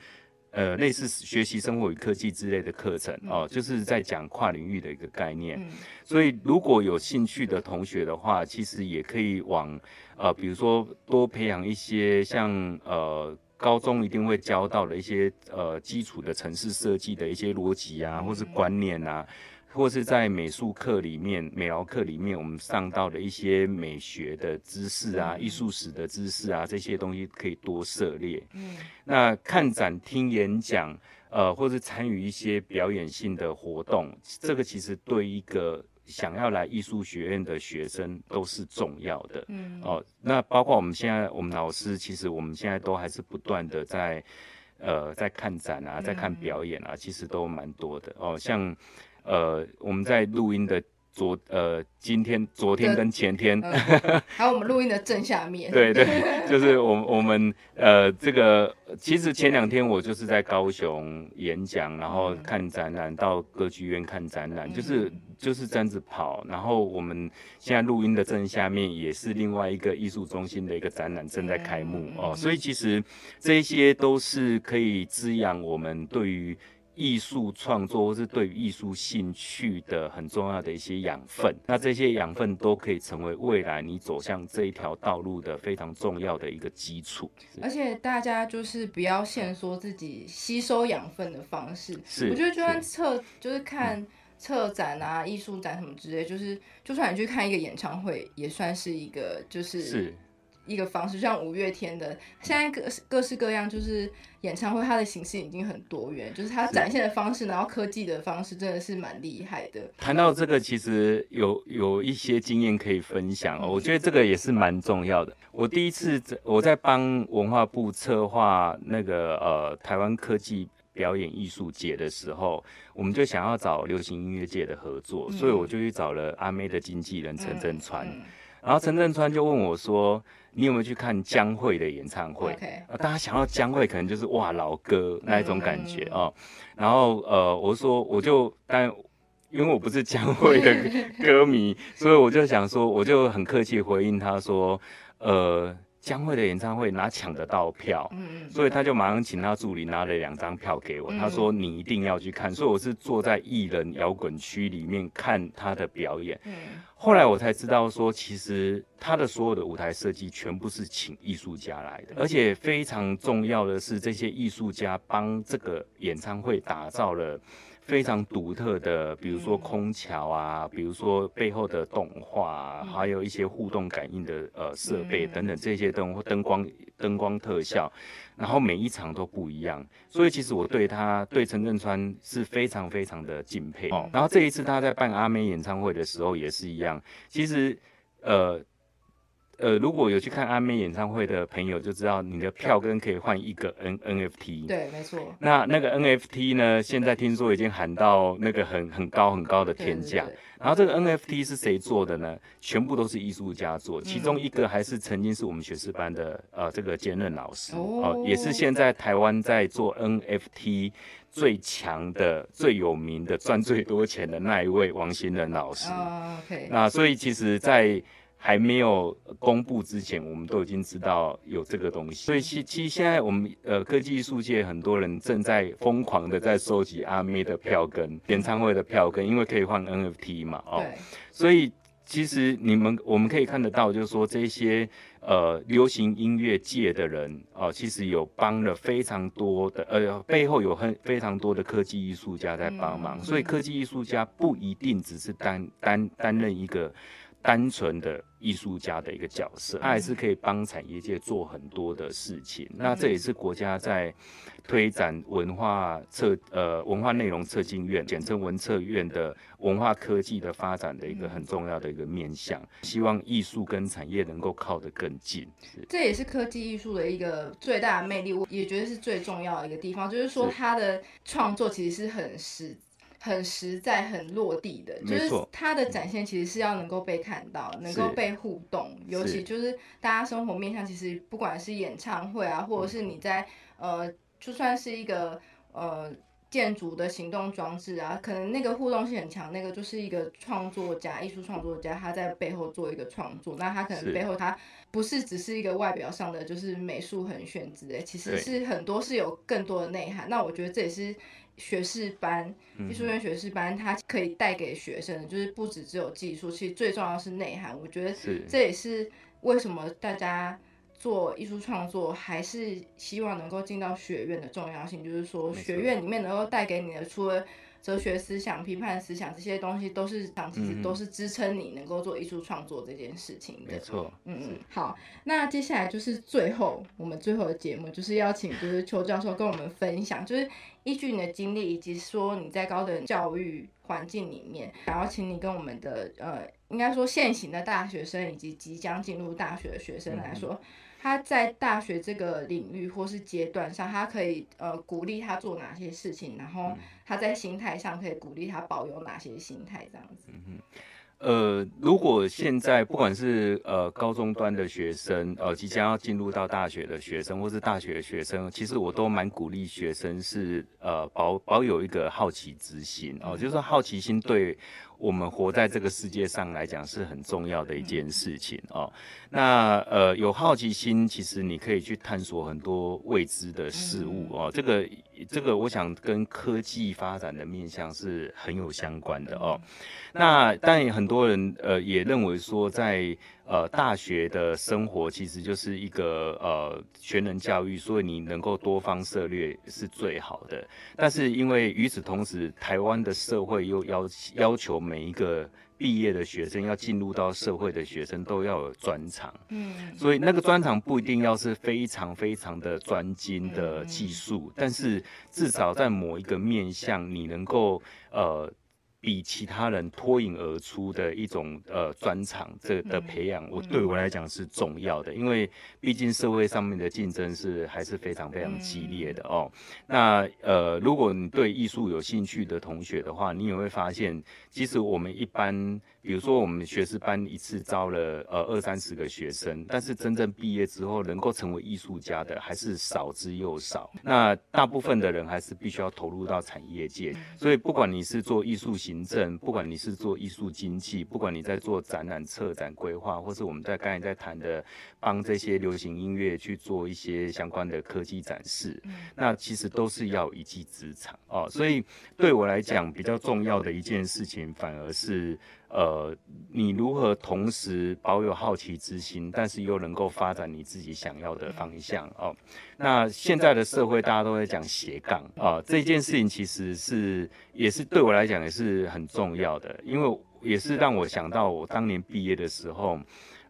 呃，类似学习生活与科技之类的课程哦，就是在讲跨领域的一个概念。所以如果有兴趣的同学的话，其实也可以往呃，比如说多培养一些像呃，高中一定会教到的一些呃基础的城市设计的一些逻辑啊，或是观念啊。或是在美术课里面、美劳课里面，我们上到的一些美学的知识啊、艺术史的知识啊，这些东西可以多涉猎。嗯，那看展、听演讲，呃，或是参与一些表演性的活动，这个其实对一个想要来艺术学院的学生都是重要的。嗯，哦，那包括我们现在，我们老师其实我们现在都还是不断的在，呃，在看展啊，在看表演啊，其实都蛮多的。哦，像。呃，我们在录音的昨呃今天、昨天跟前天，还有我们录音的正下面，对对，(laughs) 就是我我们呃这个其实前两天我就是在高雄演讲，然后看展览，到歌剧院看展览，就是就是这样子跑。然后我们现在录音的正下面也是另外一个艺术中心的一个展览正在开幕哦，所以其实这些都是可以滋养我们对于。艺术创作或是对于艺术兴趣的很重要的一些养分，那这些养分都可以成为未来你走向这一条道路的非常重要的一个基础。而且大家就是不要限缩自己吸收养分的方式。是，我觉得就算策就是看策展啊、艺术展什么之类，就是就算你去看一个演唱会，也算是一个就是是。一个方式，像五月天的，现在各各式各样，就是演唱会，它的形式已经很多元，就是它展现的方式，然后科技的方式，真的是蛮厉害的。谈到这个，其实有有一些经验可以分享哦，我觉得这个也是蛮重要的。我第一次在我在帮文化部策划那个呃台湾科技表演艺术节的时候，我们就想要找流行音乐界的合作，所以我就去找了阿妹的经纪人陈振川，然后陈振川就问我说。你有没有去看江蕙的演唱会？啊，大家想到江蕙，可能就是哇老歌那一种感觉哦。然后呃，我说我就，但因为我不是江蕙的歌迷，所以我就想说，我就很客气回应他说，呃。江蕙的演唱会哪抢得到票？嗯所以他就马上请他助理拿了两张票给我，他说你一定要去看。所以我是坐在艺人摇滚区里面看他的表演。嗯，后来我才知道说，其实他的所有的舞台设计全部是请艺术家来的，而且非常重要的是，这些艺术家帮这个演唱会打造了。非常独特的，比如说空桥啊，比如说背后的动画，还有一些互动感应的呃设备等等这些灯灯光灯光特效，然后每一场都不一样，所以其实我对他对陈振川是非常非常的敬佩。哦，然后这一次他在办阿妹演唱会的时候也是一样，其实呃呃，如果有去看阿妹演唱会的朋友就知道，你的票根可以换一个 N NFT。对，没错。那那个 NFT 呢？现在听说已经喊到那个很很高很高的天价。然后这个 NFT 是谁做的呢？全部都是艺术家做，其中一个还是曾经是我们学士班的呃这个兼任老师哦，也是现在台湾在做 NFT 最强的、最有名的、赚最多钱的那一位王新仁老师。OK。那所以其实，在还没有公布之前，我们都已经知道有这个东西。所以其其实现在我们呃科技艺术界很多人正在疯狂的在收集阿妹的票根、演唱会的票根，因为可以换 NFT 嘛，哦，所以其实你们我们可以看得到，就是说这些呃流行音乐界的人哦，其实有帮了非常多的呃背后有很非常多的科技艺术家在帮忙，所以科技艺术家不一定只是担担担任一个。单纯的艺术家的一个角色，他还是可以帮产业界做很多的事情。那这也是国家在推展文化策呃文化内容策进院，简称文策院的文化科技的发展的一个很重要的一个面向。希望艺术跟产业能够靠得更近。这也是科技艺术的一个最大的魅力，我也觉得是最重要的一个地方，就是说它的创作其实是很实。很实在、很落地的，就是它的展现其实是要能够被看到、能够被互动，尤其就是大家生活面向，其实不管是演唱会啊，或者是你在呃，就算是一个呃建筑的行动装置啊，可能那个互动性很强，那个就是一个创作家、艺术创作家他在背后做一个创作，那他可能背后他不是只是一个外表上的就是美术很炫之类，其实是很多是有更多的内涵。那我觉得这也是。学士班，艺术院学士班，它可以带给学生的，就是不止只有技术，其实最重要是内涵。我觉得这也是为什么大家做艺术创作还是希望能够进到学院的重要性，就是说学院里面能够带给你的，除了哲学思想、批判思想这些东西都是，其实都是支撑你能够做艺术创作这件事情的。没错，嗯嗯。好，那接下来就是最后我们最后的节目，就是邀请就是邱教授跟我们分享，就是依据你的经历以及说你在高等教育环境里面，然后请你跟我们的呃，应该说现行的大学生以及即将进入大学的学生来说。他在大学这个领域或是阶段上，他可以呃鼓励他做哪些事情，然后他在心态上可以鼓励他保有哪些心态，这样子。嗯呃，如果现在不管是呃高中端的学生，呃即将要进入到大学的学生，或是大学的学生，其实我都蛮鼓励学生是呃保保有一个好奇之心哦，就是说好奇心对。我们活在这个世界上来讲是很重要的一件事情哦。那呃，有好奇心，其实你可以去探索很多未知的事物哦。这个这个，我想跟科技发展的面向是很有相关的哦。那但，很多人呃也认为说在。呃，大学的生活其实就是一个呃全能教育，所以你能够多方涉猎是最好的。但是因为与此同时，台湾的社会又要要求每一个毕业的学生要进入到社会的学生都要有专长，嗯，所以那个专长不一定要是非常非常的专精的技术，但是至少在某一个面向，你能够呃。比其他人脱颖而出的一种呃专长，这的培养，我对我来讲是重要的，因为毕竟社会上面的竞争是还是非常非常激烈的哦。那呃，如果你对艺术有兴趣的同学的话，你也会发现，其实我们一般。比如说，我们学士班一次招了呃二三十个学生，但是真正毕业之后能够成为艺术家的还是少之又少。那大部分的人还是必须要投入到产业界。所以，不管你是做艺术行政，不管你是做艺术经济，不管你在做展览策展规划，或是我们在刚才在谈的帮这些流行音乐去做一些相关的科技展示，那其实都是要一技之长哦。所以对我来讲，比较重要的一件事情，反而是。呃，你如何同时保有好奇之心，但是又能够发展你自己想要的方向哦？那现在的社会大家都在讲斜杠啊，这件事情其实是也是对我来讲也是很重要的，因为也是让我想到我当年毕业的时候，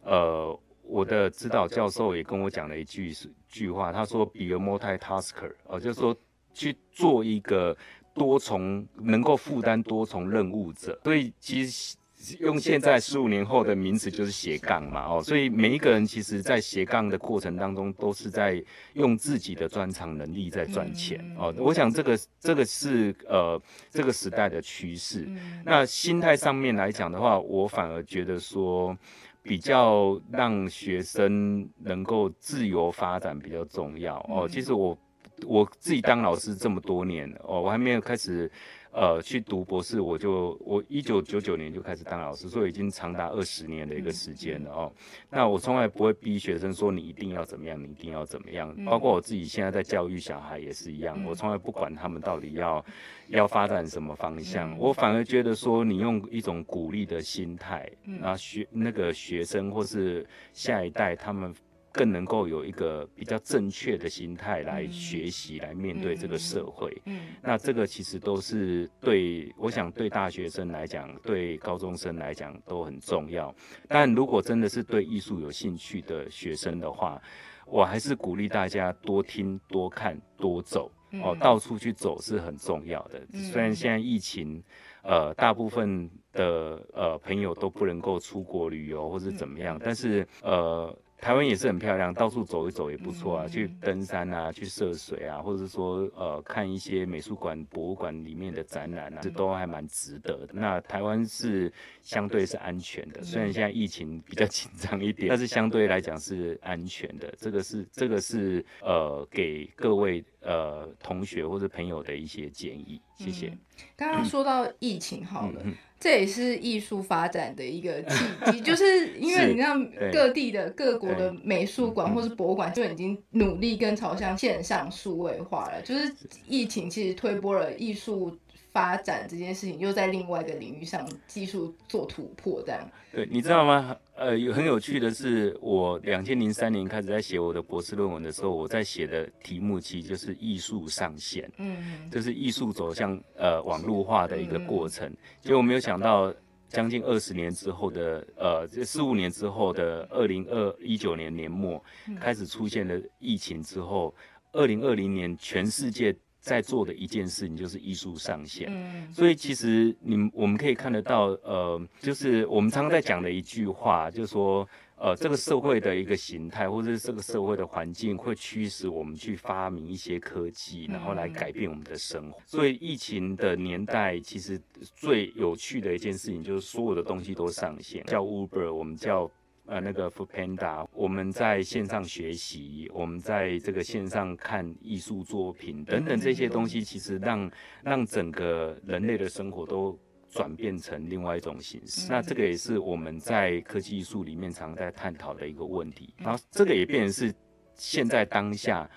呃，我的指导教授也跟我讲了一句句话，他说 “be a multitasker”，哦，就是说去做一个多重能够负担多重任务者，所以其实。用现在十五年后的名词就是斜杠嘛，哦，所以每一个人其实在斜杠的过程当中，都是在用自己的专长能力在赚钱哦。我想这个这个是呃这个时代的趋势。那心态上面来讲的话，我反而觉得说比较让学生能够自由发展比较重要哦。其实我我自己当老师这么多年哦，我还没有开始。呃，去读博士，我就我一九九九年就开始当老师，所以已经长达二十年的一个时间了哦。那我从来不会逼学生说你一定要怎么样，你一定要怎么样。包括我自己现在在教育小孩也是一样，我从来不管他们到底要要发展什么方向，我反而觉得说你用一种鼓励的心态，然后学那个学生或是下一代他们。更能够有一个比较正确的心态来学习，来面对这个社会。嗯，那这个其实都是对，我想对大学生来讲，对高中生来讲都很重要。但如果真的是对艺术有兴趣的学生的话，我还是鼓励大家多听、多看、多走。哦，到处去走是很重要的。虽然现在疫情，呃，大部分的呃朋友都不能够出国旅游或是怎么样，但是呃。台湾也是很漂亮，到处走一走也不错啊。去登山啊，去涉水啊，或者说呃看一些美术馆、博物馆里面的展览啊，这都还蛮值得的。那台湾是相对是安全的，虽然现在疫情比较紧张一点，但是相对来讲是安全的。这个是这个是呃给各位呃同学或者朋友的一些建议。谢谢。刚刚说到疫情，好了。这也是艺术发展的一个契机，(laughs) 就是因为你让各地的各国的美术馆或是博物馆就已经努力跟朝向线上数位化了，就是疫情其实推波了艺术。发展这件事情又在另外一个领域上技术做突破，这样。对，你知道吗？呃，有很有趣的是，我两千零三年开始在写我的博士论文的时候，我在写的题目其实就是艺术上线，嗯，就是艺术走向呃网络化的一个过程。结果没有想到，将近二十年之后的呃，这四五年之后的二零二一九年年末开始出现了疫情之后，二零二零年全世界。在做的一件事情就是艺术上线，嗯所以其实你我们可以看得到，呃，就是我们常常在讲的一句话，就是说，呃，这个社会的一个形态，或者是这个社会的环境，会驱使我们去发明一些科技，然后来改变我们的生活。所以疫情的年代，其实最有趣的一件事情就是所有的东西都上线，叫 Uber，我们叫。呃，那个 Food Panda，我们在线上学习，我们在这个线上看艺术作品等等这些东西，其实让让整个人类的生活都转变成另外一种形式。那这个也是我们在科技艺术里面常在探讨的一个问题。然后这个也变成是现在当下。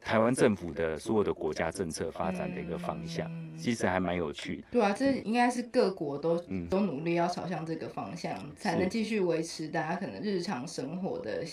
台湾政府的所有的国家政策发展的一个方向，其实还蛮有趣的。对啊，这应该是各国都都努力要朝向这个方向，才能继续维持大家可能日常生活的，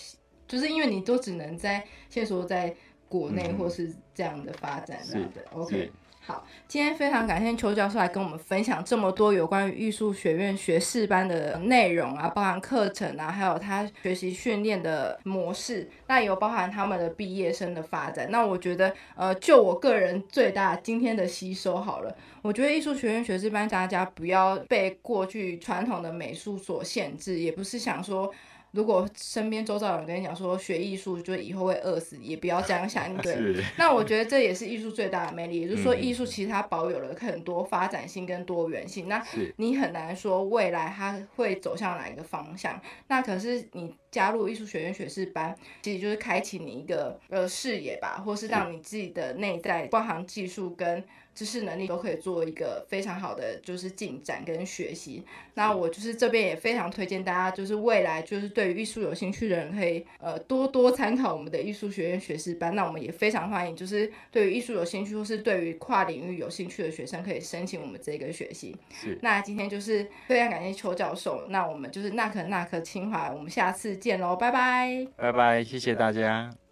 就是因为你都只能在现说在国内或是这样的发展这样的。OK。好，今天非常感谢邱教授来跟我们分享这么多有关于艺术学院学士班的内容啊，包含课程啊，还有他学习训练的模式，那也有包含他们的毕业生的发展。那我觉得，呃，就我个人最大今天的吸收好了，我觉得艺术学院学士班大家不要被过去传统的美术所限制，也不是想说。如果身边周遭有人跟你讲说学艺术就以后会饿死，也不要这样想，对。(laughs) 那我觉得这也是艺术最大的魅力，也就是说艺术其实它保有了很多发展性跟多元性。那你很难说未来它会走向哪一个方向。那可是你加入艺术学院学士班，其实就是开启你一个呃视野吧，或是让你自己的内在包含技术跟。知识能力都可以做一个非常好的就是进展跟学习。那我就是这边也非常推荐大家，就是未来就是对于艺术有兴趣的人，可以呃多多参考我们的艺术学院学士班。那我们也非常欢迎，就是对于艺术有兴趣或是对于跨领域有兴趣的学生，可以申请我们这个学习。是。那今天就是非常感谢邱教授。那我们就是那可那可清华，我们下次见喽，拜拜。拜拜，谢谢大家。